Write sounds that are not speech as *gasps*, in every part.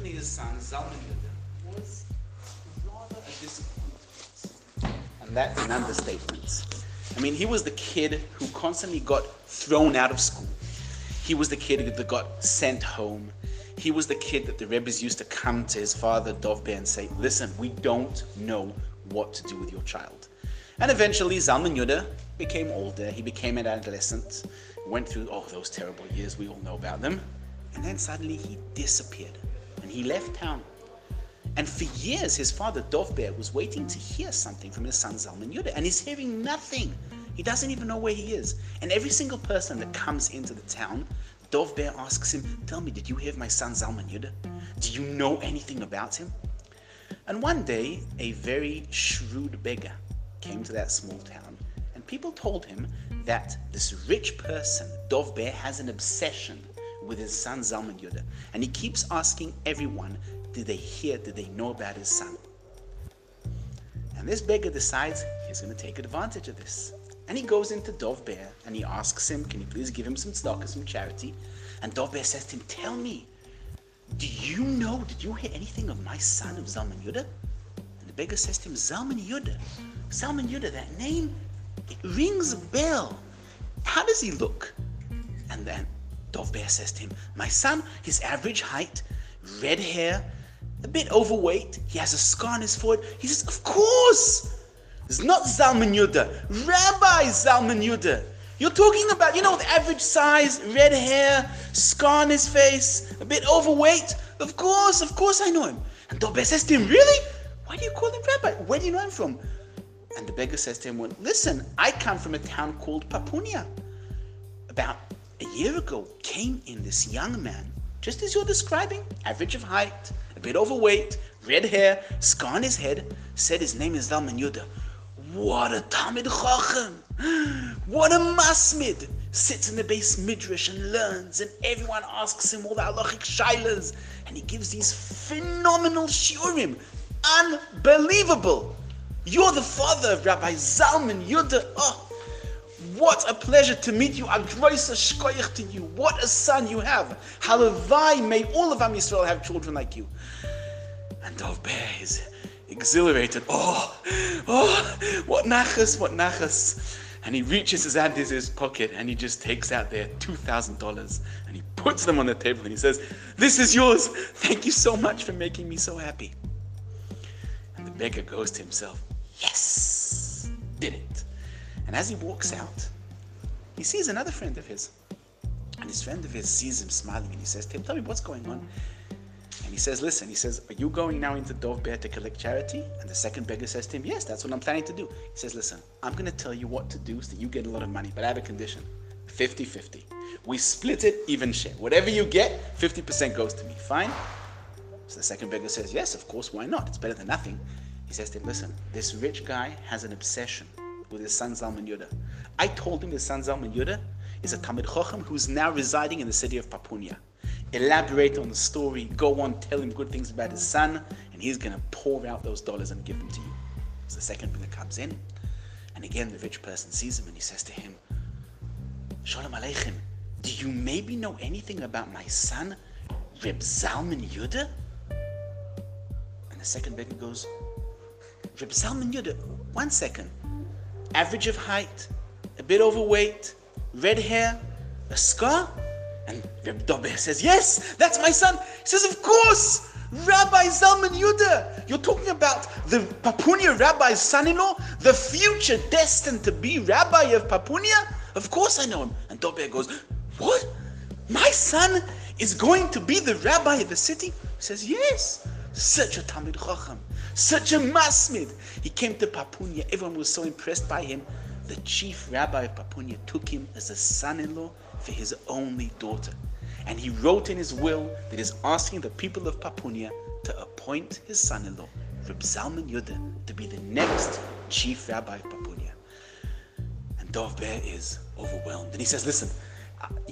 unfortunately, his son, Zalman Yudah, was rather a disappointment. And that's an understatement. I mean, he was the kid who constantly got thrown out of school. He was the kid that got sent home. He was the kid that the Rebbe's used to come to his father, Dovber, and say, Listen, we don't know what to do with your child. And eventually, Zalman Yudah became older. He became an adolescent, went through all oh, those terrible years. We all know about them. And then suddenly he disappeared and he left town. And for years, his father, Dovber, was waiting to hear something from his son, Zalman Yudah, and he's hearing nothing. He doesn't even know where he is. And every single person that comes into the town, Dovber asks him, Tell me, did you hear my son, Zalman Yudah? Do you know anything about him? And one day, a very shrewd beggar came to that small town, and people told him that this rich person, Dovber, has an obsession with his son Zalman Yudah, and he keeps asking everyone, did they hear, did they know about his son? And this beggar decides he's going to take advantage of this. And he goes into Dov Ber and he asks him, Can you please give him some stock or some charity? And Dov Ber says to him, Tell me, do you know, did you hear anything of my son of Zalman Yudah? And the beggar says to him, Zalman Yudah. Zalman Yudah, that name, it rings a bell. How does he look? And then Dovber says to him, My son, his average height, red hair, a bit overweight, he has a scar on his forehead. He says, Of course! It's not Zalman Yudah, Rabbi Zalman Yudah. You're talking about, you know, the average size, red hair, scar on his face, a bit overweight. Of course, of course I know him. And Dovber says to him, Really? Why do you call him Rabbi? Where do you know him from? And the beggar says to him, well, Listen, I come from a town called Papunia. About a year ago came in this young man, just as you're describing, average of height, a bit overweight, red hair, scar on his head, said his name is Zalman Yudah. What a Talmid Chacham! *gasps* What a Masmid! Sits in the beis midrash and learns, and everyone asks him all the halachic shilas, and he gives these phenomenal shiurim. Unbelievable! You're the father of Rabbi Zalman Yudah. Oh, what a pleasure to meet you. To you. What a son you have. Halavai, may all of Am Yisrael have children like you. And Dov is exhilarated. Oh, oh, what nachas, what nachas. And he reaches his hand into his pocket and he just takes out there $2,000 and he puts them on the table and he says, This is yours. Thank you so much for making me so happy. And the beggar goes to himself, Yes, did it. And as he walks mm. out, he sees another friend of his. And his friend of his sees him smiling and he says to him, Tell me what's going on. Mm. And he says, Listen, he says, Are you going now into Dov Ber to collect charity? And the second beggar says to him, Yes, that's what I'm planning to do. He says, Listen, I'm going to tell you what to do so that you get a lot of money, but I have a condition 50 50. We split it, even share. Whatever you get, 50% goes to me. Fine? So the second beggar says, Yes, of course, why not? It's better than nothing. He says to him, Listen, this rich guy has an obsession with his son Zalman Yudah. I told him his son Zalman Yudah is a mm. Talmid Chochem who's now residing in the city of Papunia. Elaborate on the story, go on, tell him good things about his son, and he's going to pour out those dollars and give them to you. So the second brother comes in, and again the rich person sees him and he says to him, Shalom Aleichem, do you maybe know anything about my son, Reb Zalman Yudah? And the second beggar goes, Reb Zalman Yudah, one second average of height, a bit overweight, red hair, a scar? And Reb Dovber says, Yes, that's my son. He says, Of course, Rabbi Zalman Yudah. You're talking about the Papunia rabbi's son in law, the future destined to be rabbi of Papunia? Of course I know him. And Dovber goes, What? My son is going to be the rabbi of the city? He says, Yes. Such a Talmid Chacham, such a Masmid. He came to Papunia. Everyone was so impressed by him. The chief rabbi of Papunia took him as a son-in-law for his only daughter. And he wrote in his will that he's asking the people of Papunia to appoint his son-in-law, Reb Zalman to be the next chief rabbi of Papunia. And Dov Ber is overwhelmed. And he says, listen,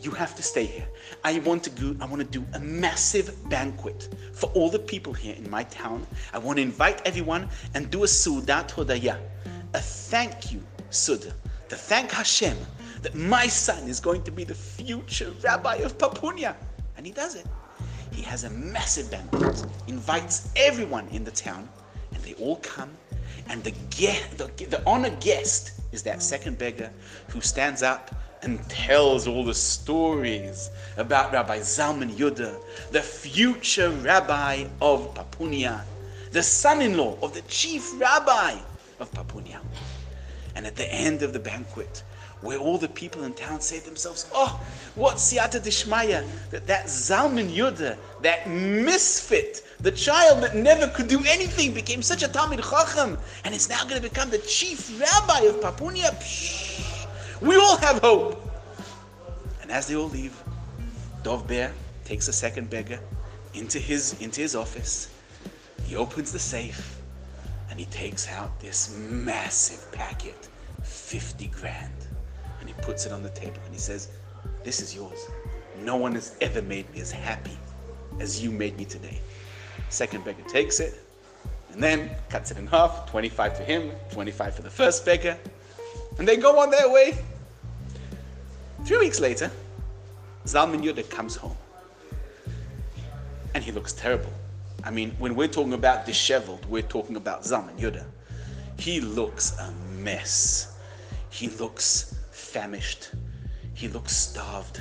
you have to stay here. I want to go, I want to do a massive banquet for all the people here in my town. I want to invite everyone and do a Sudat Hodaya, a thank you Suda, to thank Hashem that my son is going to be the future rabbi of Papunia. And he does it. he has a massive banquet, invites everyone in the town, and they all come. And the, guest, the, the honored guest is that second beggar who stands up and tells all the stories about Rabbi Zalman Yudah, the future rabbi of Papunia, the son in law of the chief rabbi of Papunia. And at the end of the banquet, where all the people in town say to themselves, Oh, what siyata dishmaya, that that Zalman Yudah, that misfit, the child that never could do anything, became such a Talmid Chacham, and is now going to become the chief rabbi of Papunia. We all have hope. And as they all leave, Dov Ber takes a second beggar into his, into his office. He opens the safe and he takes out this massive packet, 50 grand and he puts it on the table and he says, This is yours. No one has ever made me as happy as you made me today. Second beggar takes it and then cuts it in half 25 for him, 25 for the first beggar, and they go on their way. Three weeks later, Zalman Yudah comes home and he looks terrible. I mean, when we're talking about disheveled, we're talking about Zalman Yudah. He looks a mess. He looks famished. He looks starved.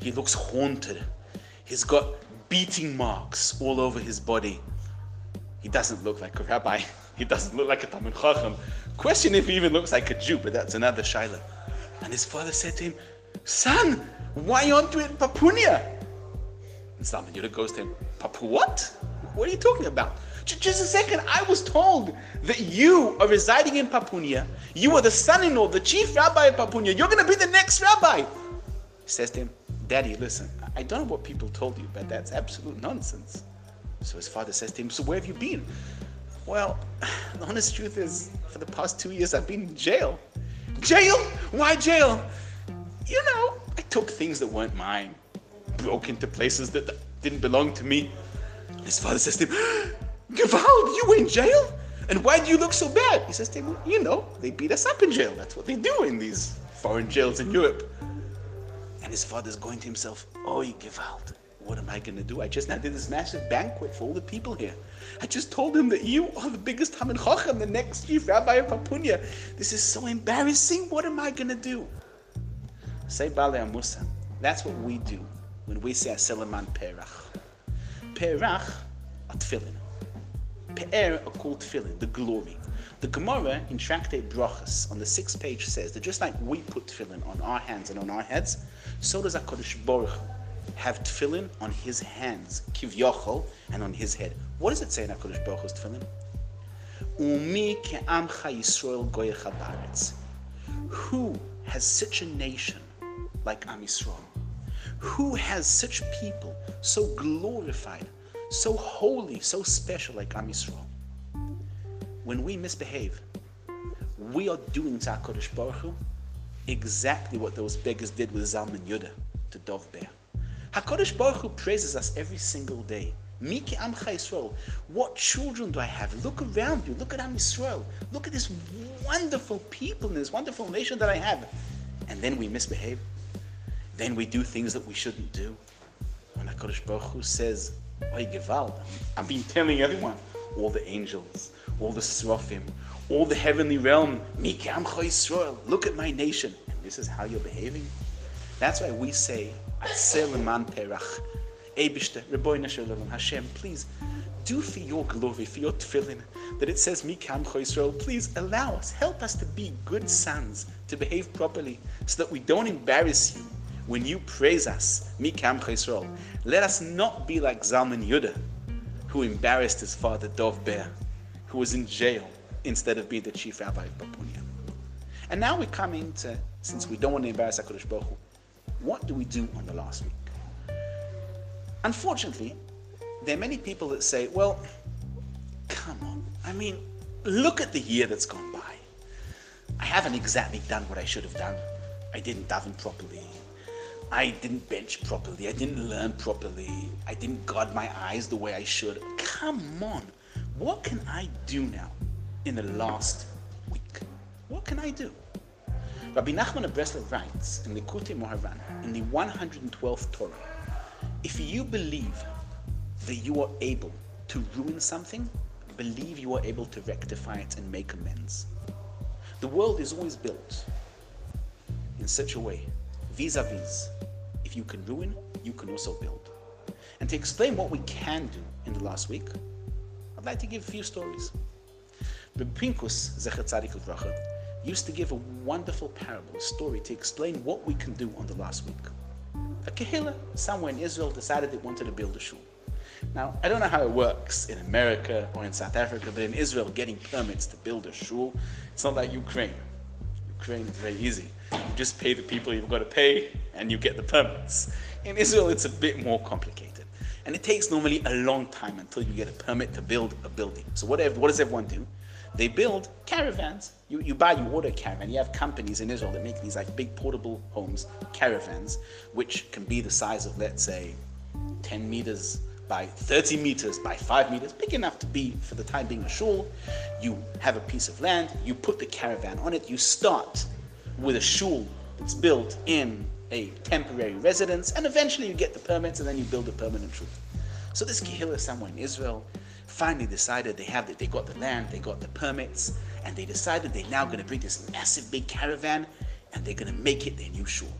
He looks haunted. He's got beating marks all over his body. He doesn't look like a rabbi. *laughs* He doesn't look like a Talmid Chacham. Question if he even looks like a Jew, but that's another shaila. And his father said to him, Son, why aren't you in Papunia? And Zalman Yudah goes to him, Papu what? What are you talking about? Just a second, I was told that you are residing in Papunia. You are the son-in-law, the chief rabbi of Papunia. You're going to be the next rabbi. He says to him, Daddy, listen, I don't know what people told you, but that's absolute nonsense. So his father says to him, So where have you been? Well, *sighs* the honest truth is, for the past two years, I've been in jail. Jail? Why jail? You know, I took things that weren't mine, broke into places that didn't belong to me. His father says to him, *gasps* Gewalt, you were in jail? And why do you look so bad? He says to him, you know, they beat us up in jail. That's what they do in these foreign jails in Europe. And his father's going to himself, Oi, Gewalt, what am I going to do? I just now did this massive banquet for all the people here. I just told him that you are the biggest Talmid Chacham, the next chief rabbi of Papunia. This is so embarrassing. What am I going to do? Say Bale Musa. That's what we do when we say Aselaman Perach. Perach are tefillin. Pe'er are called tefillin, the glory. The Gemara in Tractate Brachas on the sixth page says that just like we put tefillin on our hands and on our heads, so does HaKadosh Baruch have tefillin on his hands, kivyachol, and on his head. What does it say in HaKadosh Baruch Hu's tefillin? Umi ke'amcha Yisrael baretz. Who has such a nation like Am Yisrael? Who has such people so glorified, so holy, so special like Am Yisrael? When we misbehave, we are doing to HaKadosh Baruch Hu exactly what those beggars did with Zalman Yudah to Dov Ber. HaKadosh Baruch Hu praises us every single day. Miki Amcha Yisrael. What children do I have? Look around you. Look at Am Yisrael. Look at this wonderful people in this wonderful nation that I have. And then we misbehave. Then we do things that we shouldn't do. When HaKadosh Baruch Hu says, Oy Gewalt, I've been telling everyone, all the angels, all the Seraphim, all the heavenly realm, Miki Amcha Yisrael, look at my nation. And this is how you're behaving. That's why we say, Atzeleman Perach. Ebishter, Reboina Shalom, Hashem, please do for your glory, for your tefillin, that it says, Mikam Israel, please allow us, help us to be good sons, to behave properly, so that we don't embarrass you when you praise us, Mikam Israel. Let us not be like Zalman Yudah, who embarrassed his father Dov Ber, who was in jail instead of being the chief rabbi of Papunia. And now we're coming to, since we don't want to embarrass HaKadosh Baruch Hu, what do we do on the last week? Unfortunately, there are many people that say, well, come on. I mean, look at the year that's gone by. I haven't exactly done what I should have done. I didn't daven properly. I didn't bench properly. I didn't learn properly. I didn't guard my eyes the way I should. Come on. What can I do now in the last week? What can I do? Rabbi Nachman of Breslov writes in the Likutei Moharan, in the 112th Torah, if you believe that you are able to ruin something, believe you are able to rectify it and make amends. The world is always built in such a way, vis a vis. If you can ruin, you can also build. And to explain what we can do in the last week, I'd like to give a few stories. The Pinkus Zecher Tzadik used to give a wonderful parable, a story to explain what we can do on the last week. A kahila somewhere in Israel decided they wanted to build a shul. Now, I don't know how it works in America or in South Africa, but in Israel, getting permits to build a shul, it's not like Ukraine. Ukraine is very easy. You just pay the people you've got to pay, and you get the permits. In Israel, it's a bit more complicated. And it takes normally a long time until you get a permit to build a building. So what, what does everyone do? They build caravans. You, you buy, you order a caravan. You have companies in Israel that make these like big portable homes, caravans, which can be the size of, let's say, 10 meters by 30 meters by 5 meters, big enough to be, for the time being, a shul. You have a piece of land, you put the caravan on it, you start with a shul that's built in a temporary residence, and eventually you get the permits and then you build a permanent shul. So this kehillah somewhere in Israel finally decided they have the, they got the land, they got the permits, and they decided they're now going to bring this massive big caravan and they're going to make it their new shul.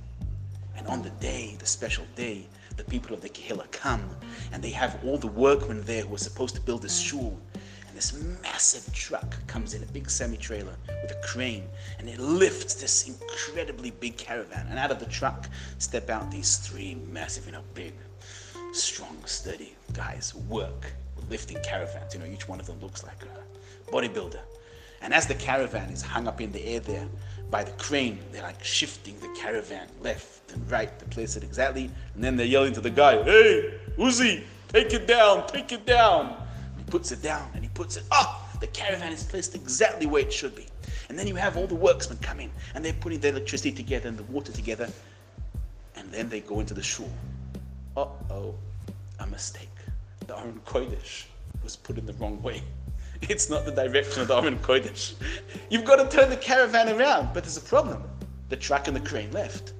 And on the day, the special day, the people of the Kehillah come and they have all the workmen there who are supposed to build this shul. And this massive truck comes in, a big semi trailer with a crane, and it lifts this incredibly big caravan. And out of the truck step out these three massive, you know, big, strong, sturdy guys who work lifting caravans. You know, each one of them looks like a bodybuilder. And as the caravan is hung up in the air there, by the crane. They're like shifting the caravan left and right to place it exactly. And then they're yelling to the guy, Hey, Uzi, take it down, take it down. Puts it down and he puts it up. The caravan is placed exactly where it should be. And then you have all the workmen come in and they're putting the electricity together and the water together. And then they go into the shul. Uh oh, a mistake. The Aron Kodesh was put in the wrong way. *laughs* It's not the direction of the Aron Kodesh. You've got to turn the caravan around, but there's a problem. The truck and the crane left.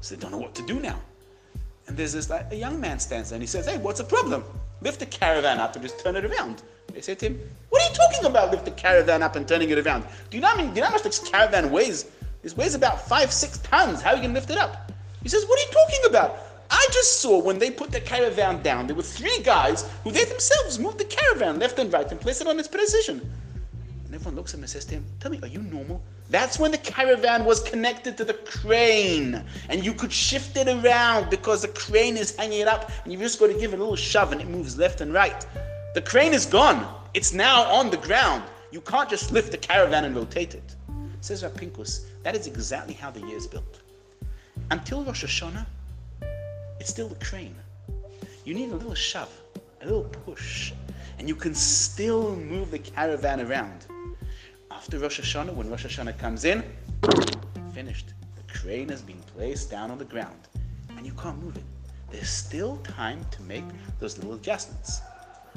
So they don't know what to do now. And there's this like a young man stands there and he says, Hey, what's the problem? Lift the caravan up and just turn it around. They say to him, What are you talking about? Lift the caravan up and turning it around. Do you know how, many, do you know how much this caravan weighs? This weighs about five, six tons. How are you gonna lift it up? He says, What are you talking about? I just saw when they put the caravan down, there were three guys who they themselves moved the caravan left and right and placed it on its position. And everyone looks at him and says to him, Tell me, are you normal? That's when the caravan was connected to the crane. And you could shift it around because the crane is hanging it up and you just got to give it a little shove and it moves left and right. The crane is gone. It's now on the ground. You can't just lift the caravan and rotate it. Says Rav Pinkus, that is exactly how the year is built. Until Rosh Hashanah, it's still the crane. You need a little shove, a little push, and you can still move the caravan around. After Rosh Hashanah, when Rosh Hashanah comes in, finished. The crane has been placed down on the ground, and you can't move it. There's still time to make those little adjustments.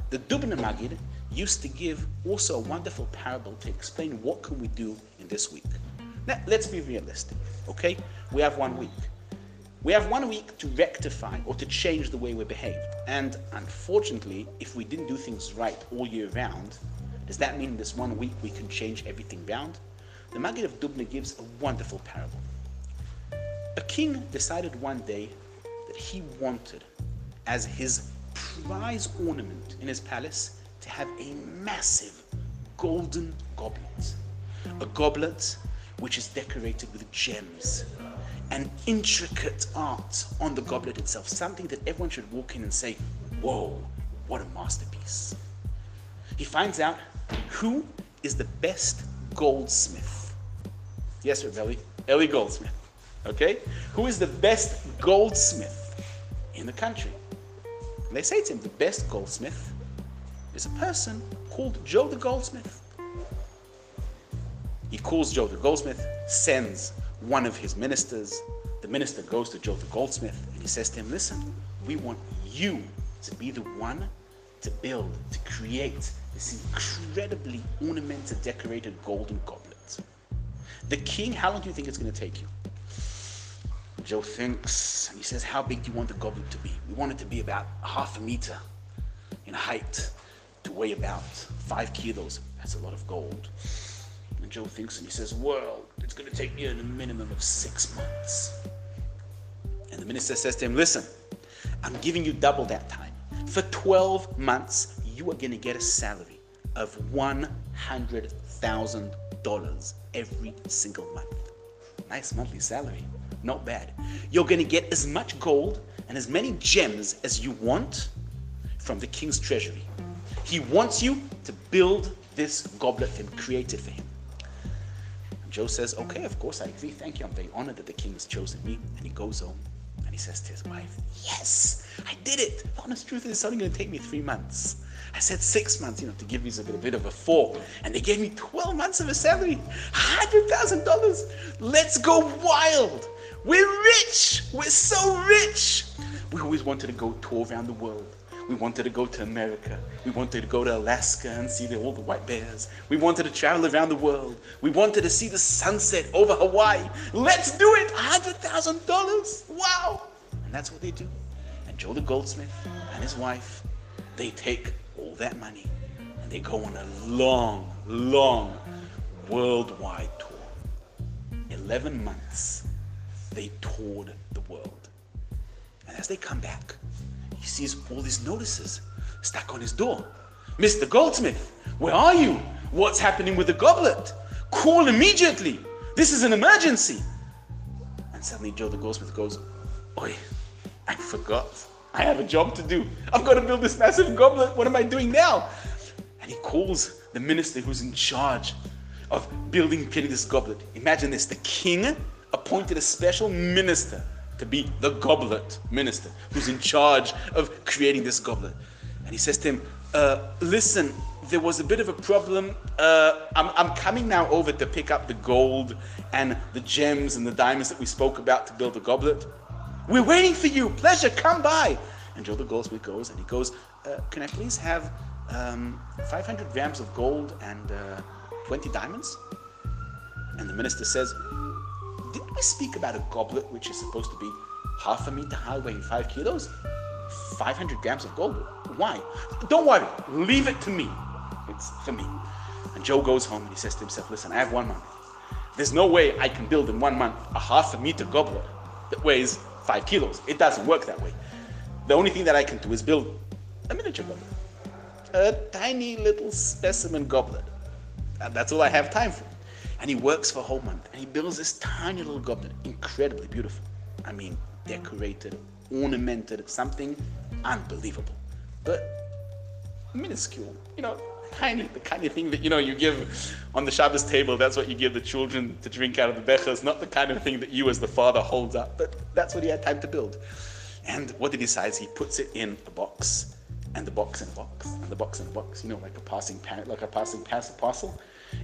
The Dubna Maggid used to give also a wonderful parable to explain what can we do in this week. Now, let's be realistic, okay? We have one week. We have one week to rectify or to change the way we behave. And unfortunately, if we didn't do things right all year round, does that mean this one week we can change everything round? The Maggid of Dubna gives a wonderful parable. A king decided one day that he wanted, as his prize ornament in his palace, to have a massive golden goblet. A goblet which is decorated with gems an intricate art on the goblet itself, something that everyone should walk in and say, Whoa, what a masterpiece. He finds out who is the best goldsmith. Yes, sir, Rebelli, Ellie Goldsmith. Okay? Who is the best goldsmith in the country? And they say to him, the best goldsmith is a person called Joe the Goldsmith. He calls Joe the Goldsmith, sends one of his ministers. The minister goes to Joe the goldsmith and he says to him, Listen, we want you to be the one to build, to create this incredibly ornamented, decorated golden goblet. The king, how long do you think it's going to take you? Joe thinks and he says, How big do you want the goblet to be? We want it to be about half a meter. in height to weigh about five kilos. That's a lot of gold. And Joe thinks and he says, Well, it's going to take me a minimum of six months. And the minister says to him, Listen, I'm giving you double that time. For 12 months, you are going to get a salary of $100,000 every single month. Nice monthly salary. Not bad. You're going to get as much gold and as many gems as you want from the king's treasury. He wants you to build this goblet and create it for him. Joe says, Okay, of course, I agree. Thank you. I'm very honored that the king has chosen me. And he goes home and he says to his wife, Yes, I did it. The honest truth is, it's only going to take me three months. I said six months, you know, to give me a bit, bit of a four. And they gave me 12 months of a salary, $100,000. Let's go wild. We're rich. We're so rich. We always wanted to go tour around the world. We wanted to go to America. We wanted to go to Alaska and see the, all the white bears. We wanted to travel around the world. We wanted to see the sunset over Hawaii. Let's do it! $100,000. Wow! And that's what they do. And Joe the goldsmith and his wife, they take all that money and they go on a long, long worldwide tour. 11 months, they toured the world. And as they come back, he sees all these notices stuck on his door. Mr. Goldsmith, where are you? What's happening with the goblet? Call immediately. This is an emergency. And suddenly Joe the goldsmith goes, Oi, I forgot. I have a job to do. I've got to build this massive goblet. What am I doing now? And he calls the minister who's in charge of building this goblet. Imagine this the king appointed a special minister to be the goblet minister who's in charge of creating this goblet. And he says to him, uh, Listen, there was a bit of a problem. Uh, I'm, I'm coming now over to pick up the gold and the gems and the diamonds that we spoke about to build the goblet. We're waiting for you. Pleasure, come by. And Joe the goldsmith goes and he goes, uh, Can I please have um, 500 grams of gold and uh, 20 diamonds? And the minister says, we speak about a goblet which is supposed to be half a meter high, weighing five kilos? 500 grams of gold? Why? Don't worry, leave it to me. It's for me. And Joe goes home and he says to himself, Listen, I have one month. There's no way I can build in one month a half a meter goblet that weighs five kilos. It doesn't work that way. The only thing that I can do is build a miniature goblet, a tiny little specimen goblet. And that's all I have time for. And he works for a whole month and he builds this tiny little goblet, incredibly beautiful. I mean, decorated, ornamented, something unbelievable. But minuscule, you know, tiny, the kind of thing that you know you give on the Shabbos table. That's what you give the children to drink out of the bechers, not the kind of thing that you as the father holds up. But that's what he had time to build. And what he decides, he puts it in a box, and the box in a box, and the box in a box. You know, like a passing pan, like a passing pass parcel.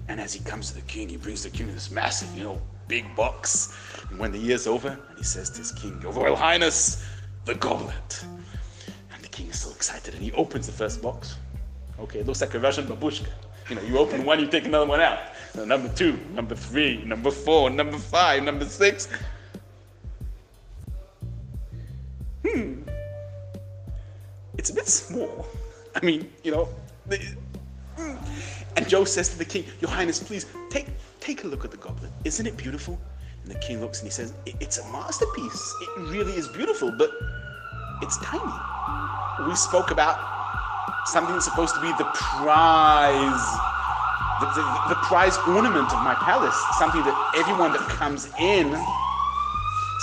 And as he comes to the king, he brings the king this massive, you know, big box. And when the year's over, he says to his king, Your Royal Highness, the goblet. And the king is so excited, and he opens the first box. Okay, it looks like a Russian babushka. You know, you open one, you take another one out. Number two, number three, number four, number five, number six. Hmm. It's a bit small. *laughs* I mean, you know. And Joe says to the king, Your Highness, please take take a look at the goblet. Isn't it beautiful? And the king looks and he says, It's a masterpiece. It really is beautiful, but it's tiny. We spoke about something that's supposed to be the prize, the, the, the prize ornament of my palace, something that everyone that comes in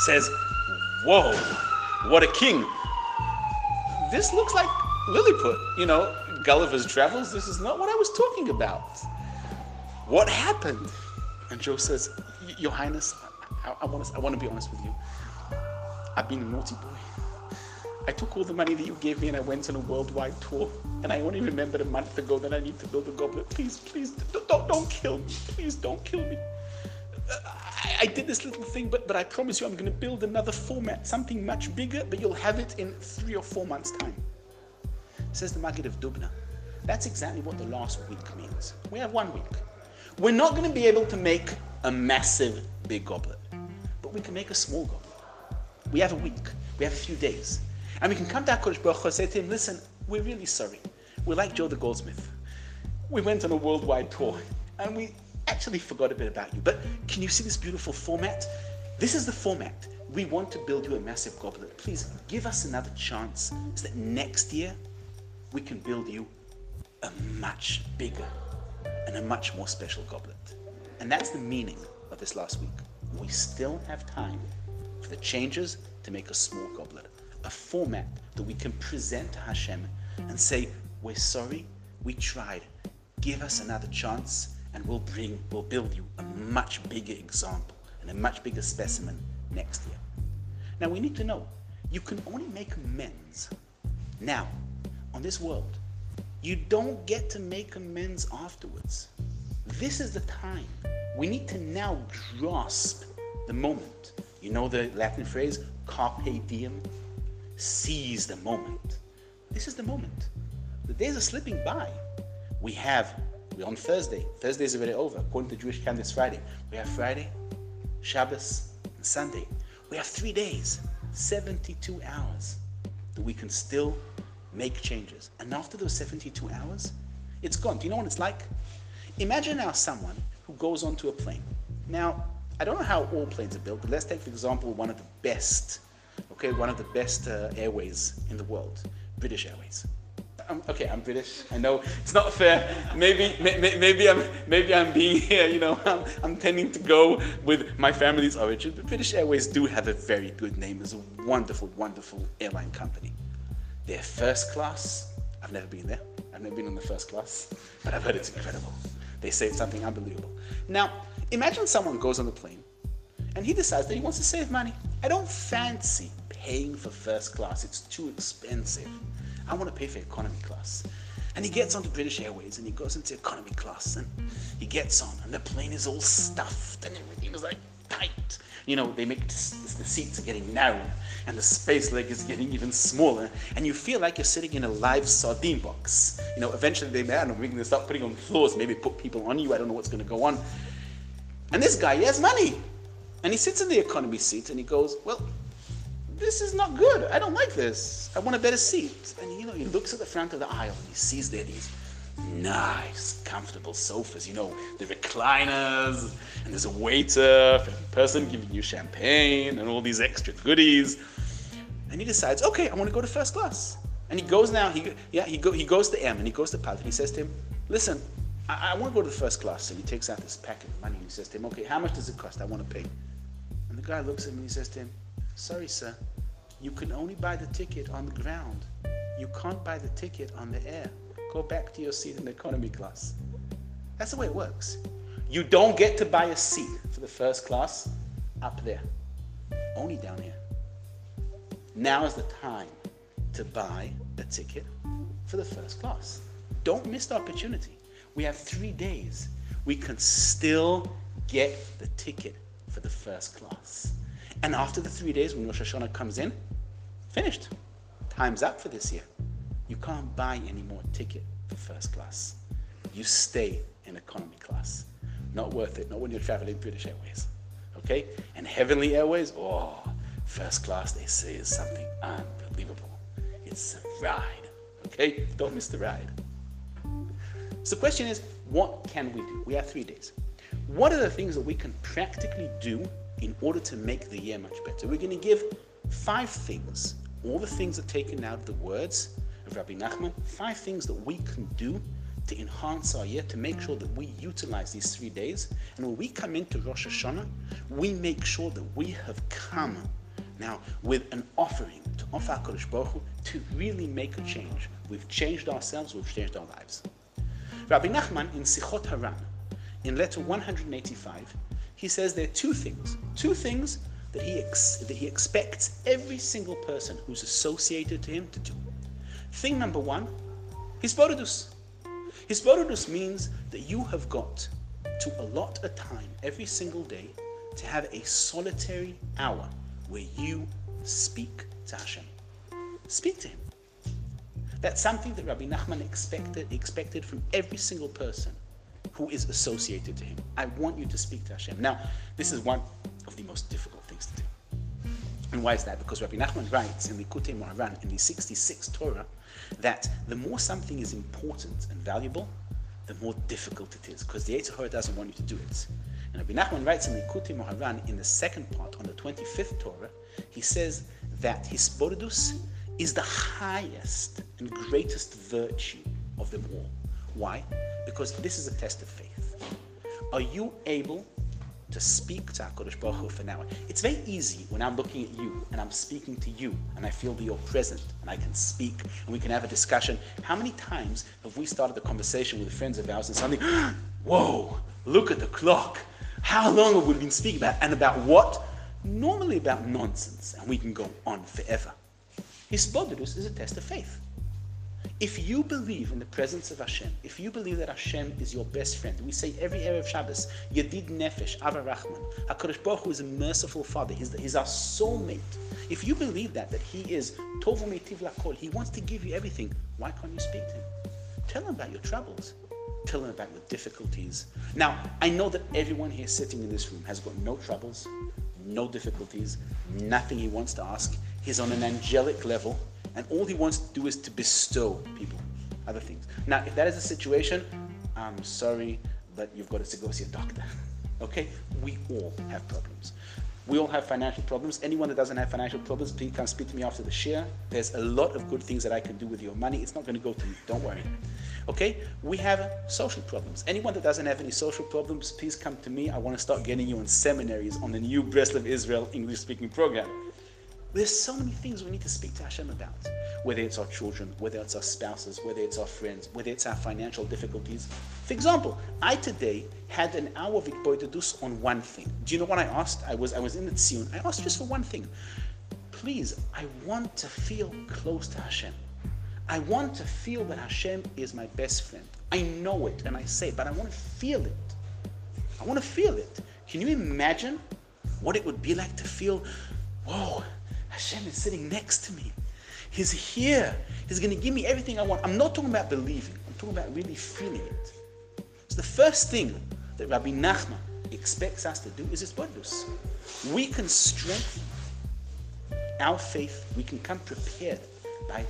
says, Whoa, what a king. This looks like Lilliput, you know, Gulliver's Travels. This is not what I was talking about. What happened? And Joe says, Your Highness, I, I, want to, I want to be honest with you. I've been a naughty boy. I took all the money that you gave me and I went on a worldwide tour. And I only remembered a month ago that I need to build a goblet. Please, please, don't, don't, don't kill me. Please don't kill me. Uh, I, I did this little thing, but, but I promise you I'm going to build another format, something much bigger, but you'll have it in three or four months' time. Says the Maggid of Dubna. That's exactly what the last week means. We have one week. We're not going to be able to make a massive big goblet, but we can make a small goblet. We have a week. We have a few days. And we can come to HaKadosh Baruch and say to him, listen, we're really sorry. We're like Joe the Goldsmith. We went on a worldwide tour and we actually forgot a bit about you. But can you see this beautiful format? This is the format. We want to build you a massive goblet. Please give us another chance so that next year we can build you a much bigger and a much more special goblet. And that's the meaning of this last week. We still have time for the changes to make a small goblet, a format that we can present to Hashem and say, We're sorry, we tried. Give us another chance, and we'll bring, we'll build you a much bigger example and a much bigger specimen next year. Now we need to know you can only make amends now on this world. You don't get to make amends afterwards. This is the time. We need to now grasp the moment. You know the Latin phrase, carpe diem? Seize the moment. This is the moment. The days are slipping by. We have, we're on Thursday. Thursday is already over. According to Jewish calendar, it's Friday. We have Friday, Shabbos, and Sunday. We have three days, 72 hours that we can still make changes. And after those 72 hours, it's gone. Do you know what it's like? Imagine now someone who goes onto a plane. Now, I don't know how all planes are built, but let's take, for example, one of the best, okay, one of the best uh, airways in the world, British Airways. I'm, okay, I'm British. I know it's not fair. Maybe, may, maybe I'm, maybe I'm being here. You know, *laughs* I'm, I'm tending to go with my family's origin. But British Airways do have a very good name. It's a wonderful, wonderful airline company. They're first class. I've never been there. I've never been on the first class, but I've heard it's incredible. They say it's something unbelievable. Now, imagine someone goes on the plane and he decides that he wants to save money. I don't fancy paying for first class, it's too expensive. I want to pay for economy class. And he gets onto British Airways and he goes into economy class and he gets on and the plane is all stuffed and everything is like tight. You know, they make the seats getting narrower and the space leg is getting even smaller, and you feel like you're sitting in a live sardine box. You know, eventually they may, I don't know, maybe they start putting on floors, maybe put people on you, I don't know what's going to go on. And this guy, he has money. And he sits in the economy seat and he goes, Well, this is not good. I don't like this. I want a better seat. And you know, he looks at the front of the aisle and he sees there these nice, comfortable sofas, you know, the recliners, and there's a waiter, a person giving you champagne and all these extra goodies. And he decides, okay, I want to go to first class. And he goes now, he, yeah, he, go, he goes to M and he goes to Pal and he says to him, listen, I, I want to go to the first class. And he takes out this packet of money and he says to him, okay, how much does it cost? I want to pay. And the guy looks at him and he says to him, sorry, sir, you can only buy the ticket on the ground. You can't buy the ticket on the air. Go back to your seat in economy class. That's the way it works. You don't get to buy a seat for the first class up there, only down here. Now is the time to buy a ticket for the first class. Don't miss the opportunity. We have three days. We can still get the ticket for the first class. And after the three days, when Rosh Hashanah comes in, finished. Time's up for this year. You can't buy any more ticket for first class. You stay in economy class. Not worth it, not when you're traveling British Airways. Okay? And Heavenly Airways, oh, first class, they say, is something unbelievable. It's a ride. Okay? Don't miss the ride. So the question is, what can we do? We have three days. What are the things that we can practically do in order to make the year much better? We're going to give five things, all the things are taken out of the words of Rabbi Nachman, five things that we can do to enhance our year, to make sure that we utilize these three days. And when we come into Rosh Hashanah, we make sure that we have come now with an offering to offer HaKadosh Baruch Hu, to really make a change. We've changed ourselves, we've changed our lives. Rabbi Nachman in Sichot Haran, in letter 185, he says there are two things, two things that he, ex- that he expects every single person who's associated to him to do. Thing number one, hisbodedus. Hisbodedus means that you have got to allot a time every single day to have a solitary hour where you speak to Hashem. Speak to Him. That's something that Rabbi Nachman expected, expected from every single person who is associated to him. I want you to speak to Hashem. Now, this is one of the most difficult things to do. And why is that? Because Rabbi Nachman writes in Likutei Moharan in the 66th Torah that the more something is important and valuable, the more difficult it is, because the Yetzer Hara doesn't want you to do it. And Rabbi Nachman writes in Likutei Moharan in the second part on the 25th Torah, he says that hisbodedus is the highest and greatest virtue of them all. Why? Because this is a test of faith. Are you able to speak to HaKadosh Baruch Hu for now. It's very easy when I'm looking at you and I'm speaking to you and I feel that you're present and I can speak and we can have a discussion. How many times have we started a conversation with friends of ours and suddenly, *gasps* whoa, look at the clock. How long have we been speaking about? And about what? Normally about nonsense. And we can go on forever. Hisbodedus is a test of faith. If you believe in the presence of Hashem, if you believe that Hashem is your best friend, we say every Erev Shabbos, Yedid Nefesh, Av HaRachaman, HaKadosh Baruch Hu is a merciful Father, he's, the, he's our soulmate. If you believe that, that He is Tovu Meitiv Lakol, He wants to give you everything, why can't you speak to Him? Tell Him about your troubles. Tell Him about your difficulties. Now, I know that everyone here sitting in this room has got no troubles, no difficulties, nothing he wants to ask. He's on an angelic level, and all he wants to do is to bestow people other things. Now, if that is the situation, I'm sorry, but you've got to go see a doctor. *laughs* Okay? We all have problems. We all have financial problems. Anyone that doesn't have financial problems, please come speak to me after the share. There's a lot of good things that I can do with your money. It's not going to go to you. Don't worry. Okay? We have social problems. Anyone that doesn't have any social problems, please come to me. I want to start getting you in seminaries on the new Breslev Israel English speaking program. There's so many things we need to speak to Hashem about. Whether it's our children, whether it's our spouses, whether it's our friends, whether it's our financial difficulties. For example, I today had an hour of hisbodedus on one thing. Do you know what I asked? I was I was in the Tzion. I asked just for one thing. Please, I want to feel close to Hashem. I want to feel that Hashem is my best friend. I know it and I say it, but I want to feel it. I want to feel it. Can you imagine what it would be like to feel, whoa, Hashem is sitting next to me. He's here. He's going to give me everything I want. I'm not talking about believing, I'm talking about really feeling it. So the first thing that Rabbi Nachman expects us to do is hisbodedus. We can strengthen our faith, we can come prepared by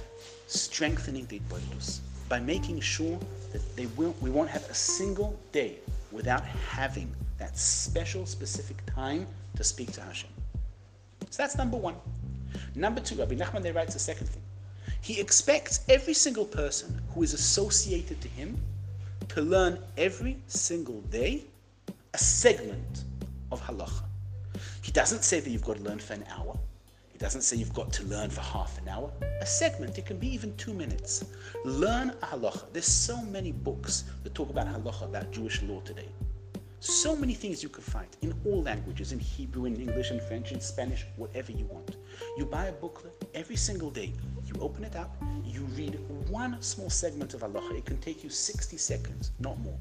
strengthening the hisbodedus, by making sure that they will, we won't have a single day without having that special, specific time to speak to Hashem. So that's number one. Number two, Rabbi Nachman there writes the second thing. He expects every single person who is associated to him to learn every single day a segment of halacha. He doesn't say that you've got to learn for an hour. He doesn't say you've got to learn for half an hour. A segment, it can be even two minutes. Learn a halacha. There's so many books that talk about halacha, about Jewish law today. So many things you can find in all languages, in Hebrew, in English, in French, in Spanish, whatever you want. You buy a booklet every single day. You open it up, you read one small segment of halacha. It can take you 60 seconds, not more.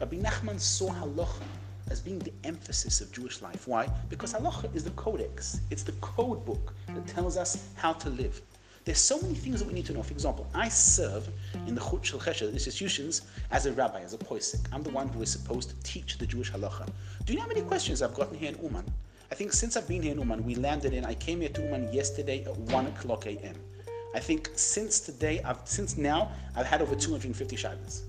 Rabbi Nachman saw halacha as being the emphasis of Jewish life. Why? Because halacha is the codex. It's the code book that tells us how to live. There's so many things that we need to know. For example, I serve in the Chut Shel Chesed institutions as a rabbi, as a poisek. I'm the one who is supposed to teach the Jewish halacha. Do you know how many questions I've gotten here in Uman? I think since I've been here in Uman, we landed in, I came here to Uman yesterday at 1 o'clock a.m. I think since today, I've, since now, I've had over 250 shaylas.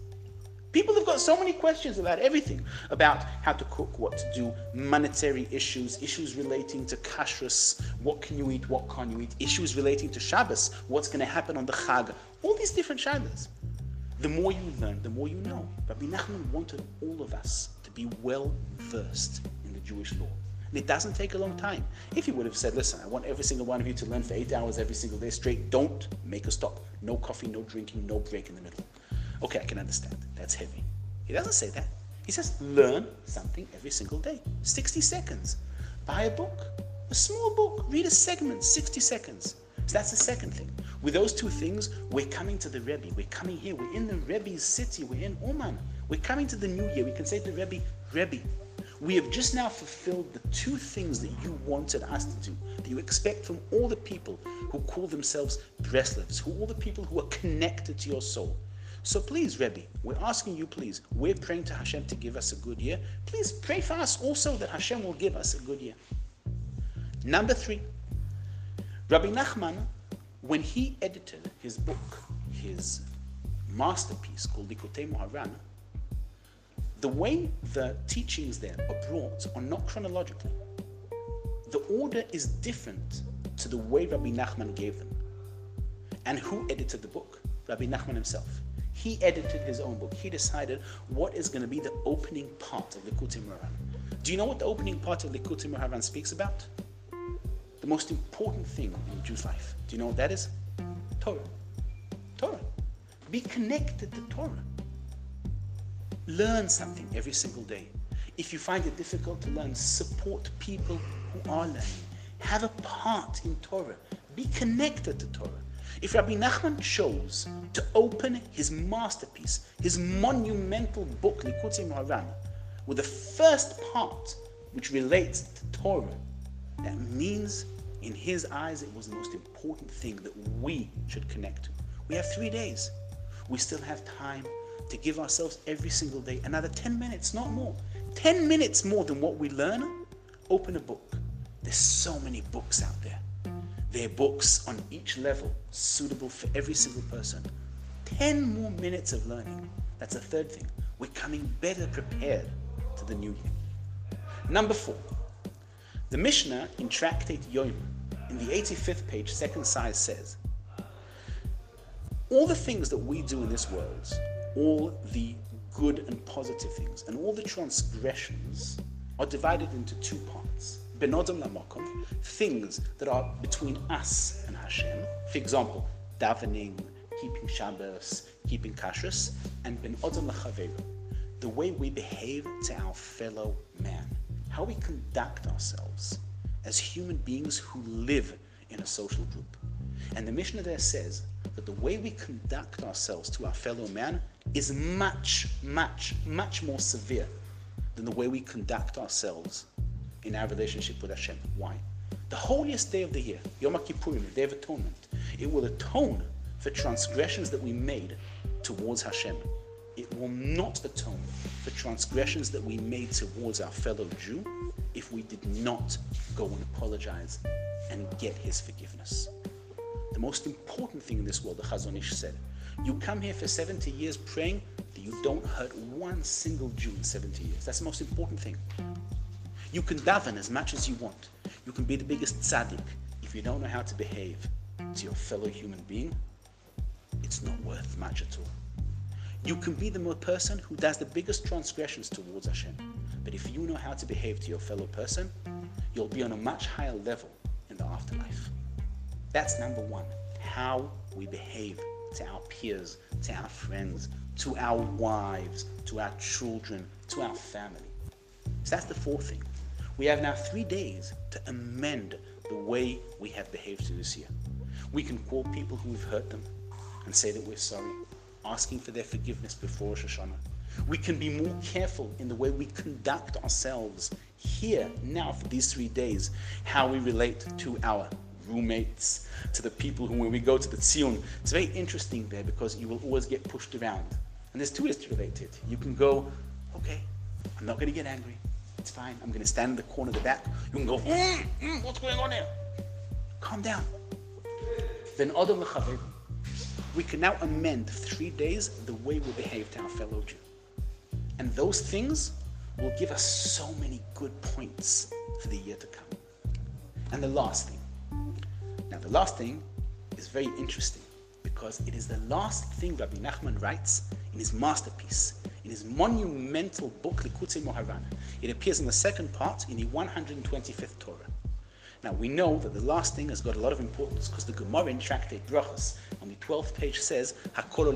People have got so many questions about everything about how to cook, what to do, monetary issues, issues relating to kashrus, what can you eat, what can't you eat, issues relating to Shabbos, what's going to happen on the Chag, all these different Shabbos. The more you learn, the more you know. Rabbi Nachman wanted all of us to be well versed in the Jewish law. And it doesn't take a long time. If he would have said, listen, I want every single one of you to learn for eight hours every single day straight, don't make a stop. No coffee, no drinking, no break in the middle. Okay, I can understand. That's heavy. He doesn't say that. He says, learn something every single day. 60 seconds. Buy a book, a small book, read a segment, 60 seconds. So that's the second thing. With those two things, we're coming to the Rebbe. We're coming here. We're in the Rebbe's city. We're in Uman. We're coming to the new year. We can say to the Rebbe, Rebbe, we have just now fulfilled the two things that you wanted us to do, that you expect from all the people who call themselves Breslevs, who all the people who are connected to your soul. So please, Rebbe, we're asking you, please, we're praying to Hashem to give us a good year. Please pray for us also that Hashem will give us a good year. Number three, Rabbi Nachman, when he edited his book, his masterpiece called Likutei Moharan, the way the teachings there are brought are not chronologically. The order is different to the way Rabbi Nachman gave them. And who edited the book? Rabbi Nachman himself. He edited his own book. He decided what is going to be the opening part of Likutei Moharan. Do you know what the opening part of Likutei Moharan speaks about? The most important thing in a Jew's life. Do you know what that is? Torah. Torah. Be connected to Torah. Learn something every single day. If you find it difficult to learn, support people who are learning. Have a part in Torah. Be connected to Torah. If Rabbi Nachman chose to open his masterpiece, his monumental book, Likutei Moharan, with the first part which relates to Torah, that means in his eyes it was the most important thing that we should connect to. We have three days. We still have time to give ourselves every single day another 10 minutes, not more. 10 minutes more than what we learn. Open a book. There's so many books out there. There are books on each level suitable for every single person. 10 more minutes of learning. That's the third thing. We're coming better prepared to the new year. Number four, the Mishnah in Tractate Yoma, in the 85th page, second size says, all the things that we do in this world, all the good and positive things, and all the transgressions are divided into two parts. Benodam lamakom, things that are between us and Hashem. For example, davening, keeping Shabbos, keeping kashrus, and ben odam the way we behave to our fellow man, how we conduct ourselves as human beings who live in a social group. And the Mishnah there says that the way we conduct ourselves to our fellow man is much, much, much more severe than the way we conduct ourselves in our relationship with Hashem. Why? The holiest day of the year, Yom Kippurim, the Day of Atonement, it will atone for transgressions that we made towards Hashem it will not atone for transgressions that we made towards our fellow Jew if we did not go and apologize and get his forgiveness. The most important thing in this world, the Chazon Ish said, you come here for 70 years praying that you don't hurt one single Jew in 70 years. That's the most important thing. You can daven as much as you want. You can be the biggest tzaddik. If you don't know how to behave to your fellow human being, it's not worth much at all. You can be the person who does the biggest transgressions towards Hashem. But if you know how to behave to your fellow person, you'll be on a much higher level in the afterlife. That's number one. How we behave to our peers, to our friends, to our wives, to our children, to our family. So that's the fourth thing. We have now three days to amend the way we have behaved to this year. We can call people who we've hurt them and say that we're sorry asking for their forgiveness before Rosh Hashanah. We can be more careful in the way we conduct ourselves here, now, for these three days, how we relate to our roommates, to the people who, when we go to the Tzion, it's very interesting there because you will always get pushed around. And there's two ways to relate to it. You can go, okay, I'm not going to get angry. It's fine. I'm going to stand in the corner of the back. You can go, mm, mm, what's going on here? Calm down. Then Adam we can now amend three days the way we behave to our fellow Jew. And those things will give us so many good points for the year to come. And the last thing. Now, the last thing is very interesting because it is the last thing Rabbi Nachman writes in his masterpiece, in his monumental book, Likutei Moharan. It appears in the second part in the 125th Torah. Now we know that the last thing has got a lot of importance because the Gemara in Tractate Brachas on the 12th page says Hakol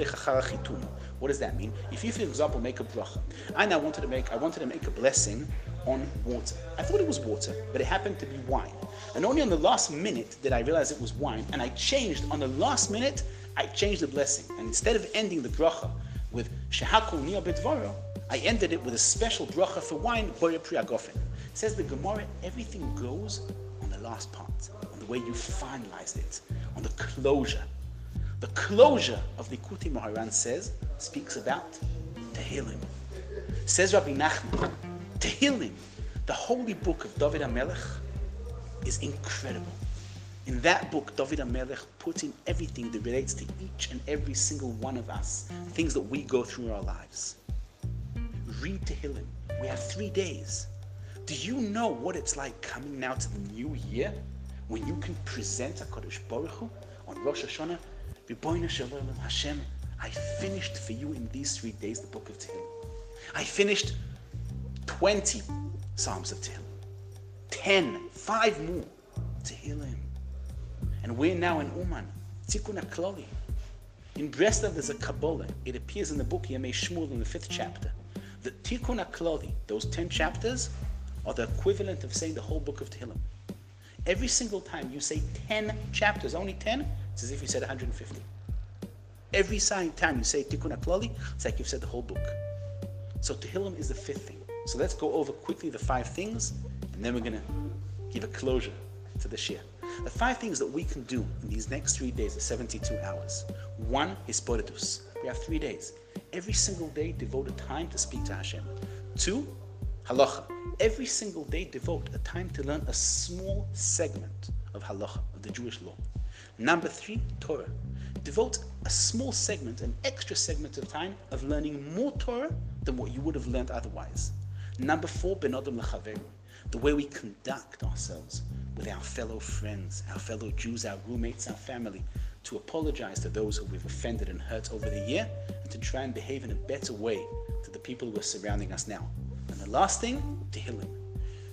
What does that mean? If you, for example, make a bracha, I now wanted to make I wanted to make a blessing on water. I thought it was water, but it happened to be wine. And only on the last minute did I realize it was wine, and I changed on the last minute. I changed the blessing, and instead of ending the bracha with Shehakol Nihyeh Bidvaro, I ended it with a special bracha for wine, Borei Pri Hagafen. Says the Gemara, everything goes on the last part, on the way you finalized it, on the closure. The closure of Likutei Moharan says, speaks about Tehillim. Says Rabbi Nachman, Tehillim, the holy book of David HaMelech, is incredible. In that book, David HaMelech puts in everything that relates to each and every single one of us, things that we go through in our lives. Read Tehillim. We have three days. Do you know what it's like coming now to the new year when you can present a Kodesh Baruch Hu on Rosh Hashanah? Ribono shel olam, Hashem, I finished for you in these three days the book of Tehillim. I finished 20 Psalms of Tehillim. 10, 5 more Tehillim. And we're now in Uman, Tikkun HaKlali. In Breslov there's a Kabbalah. It appears in the book Yemei Shmuel in the fifth chapter. The Tikkun HaKlali, those 10 chapters, are the equivalent of saying the whole book of Tehillim. Every single time you say 10 chapters, only 10, it's as if you said 150. Every time you say Tikkun HaKlali, it's like you've said the whole book. So Tehillim is the fifth thing. So let's go over quickly the five things, and then we're going to give a closure to the share. The five things that we can do in these next three days, the 72 hours. One is hisbodedus. We have three days. Every single day, devote a time to speak to Hashem. Two, halacha. Every single day, devote a time to learn a small segment of halacha, of the Jewish law. Number three, Torah. Devote a small segment, an extra segment of time of learning more Torah than what you would have learned otherwise. Number four, benodam lechaveru. The way we conduct ourselves with our fellow friends, our fellow Jews, our roommates, our family, to apologize to those who we've offended and hurt over the year, and to try and behave in a better way to the people who are surrounding us now. And the last thing, Tehillim.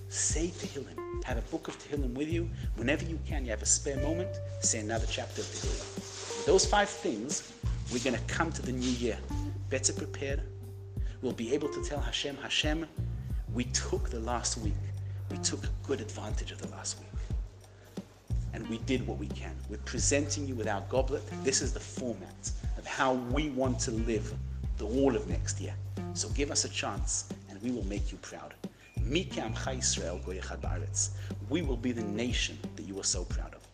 Say Tehillim. Have a book of Tehillim with you. Whenever you can, you have a spare moment, say another chapter of Tehillim. With those five things, we're going to come to the new year better prepared. We'll be able to tell Hashem, Hashem, we took the last week. We took good advantage of the last week and we did what we can. We're presenting you with our goblet. This is the format of how we want to live the all of next year. So give us a chance and we will make you proud. We will be the nation that you are so proud of.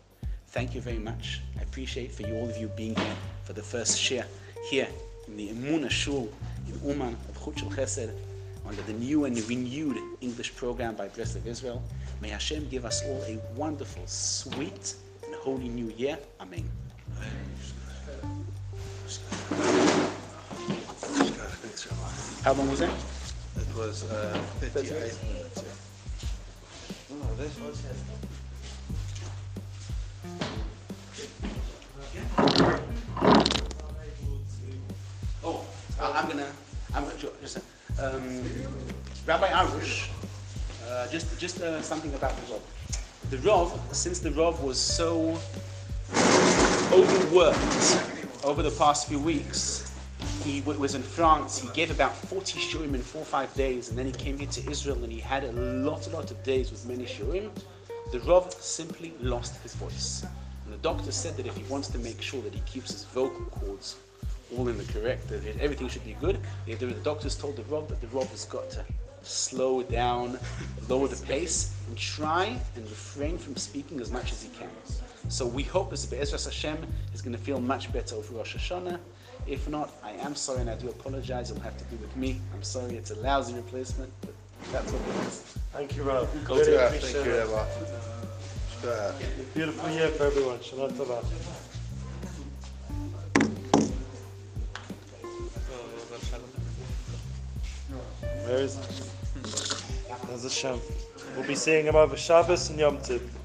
Thank you very much. I appreciate for you all of you being here for the first share here in the Emunah Shul in Uman of Chut Chesed under the new and renewed English program by Breslov Israel. May Hashem give us all a wonderful, sweet, and holy new year. Amen. How long was that? It was uh, 58 minutes. Oh, this was Oh, I'm gonna, I'm gonna, just, um, Rabbi Arush, uh, just just uh, something about the Rav. The Rav, since the Rav was so overworked over the past few weeks, he was in France. He gave about 40 shiurim in four or five days, and then he came here to Israel, and he had a lot, a lot of days with many shiurim. The Rav simply lost his voice. And the doctor said that if he wants to make sure that he keeps his vocal cords all in the correct, everything should be good, the the doctors told the Rav that the Rav has got to slow down, lower the pace, and try and refrain from speaking as much as he can. So we hope that Be'ezras Hashem is going to feel much better over Rosh Hashanah. If not, I am sorry and I do apologize. It'll have to do with me. I'm sorry it's a lousy replacement, but that's what it is. Thank you, Rav. Go Really to- thank you, it. Eva. Sure. Beautiful year for everyone. Shalom There's Hashem. We'll be seeing him over Shabbos and Yom Tov.